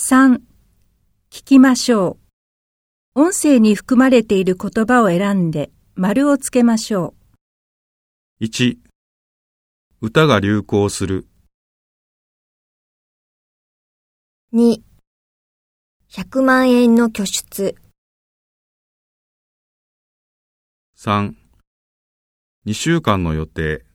3. 聞きましょう。音声に含まれている言葉を選んで丸をつけましょう。1歌が流行する2、100万円の拠出。3 2週間の予定